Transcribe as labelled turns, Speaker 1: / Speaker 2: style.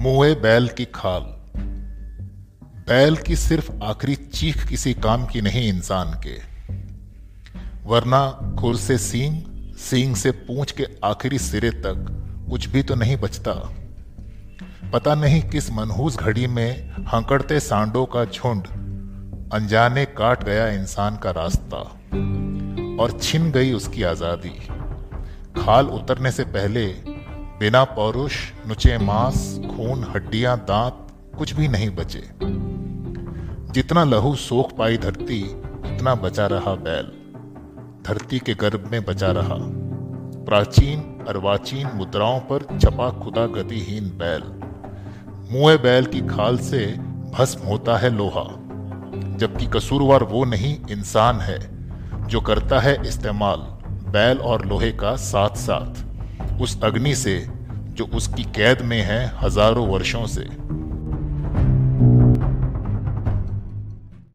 Speaker 1: मुए बैल की खाल। बैल की सिर्फ़ आखिरी चीख किसी काम की नहीं इंसान के। वरना खुर से सींग सींग से पूछ के आखिरी सिरे तक कुछ भी तो नहीं बचता। पता नहीं किस मनहूस घड़ी में हंकड़ते सांडों का झुंड अनजाने काट गया इंसान का रास्ता और छिन गई उसकी आज़ादी। खाल उतरने से पहले बिना पौरुष, नुचे मांस, खून, हड्डियाँ, दांत, कुछ भी नहीं बचे। जितना लहू सोख पाई धरती, उतना बचा रहा बैल। धरती के गर्भ में बचा रहा। प्राचीन, अर्वाचीन मुद्राओं पर छपा खुदा गतिहीन बैल। मुए बैल की खाल से भस्म होता है लोहा। जबकि कसूरवार वो नहीं, इंसान है, जो करता है इस्तेमाल, बैल और लोहे का साथ साथ उस अग्नि से जो उसकी कैद में है हज़ारों वर्षों से।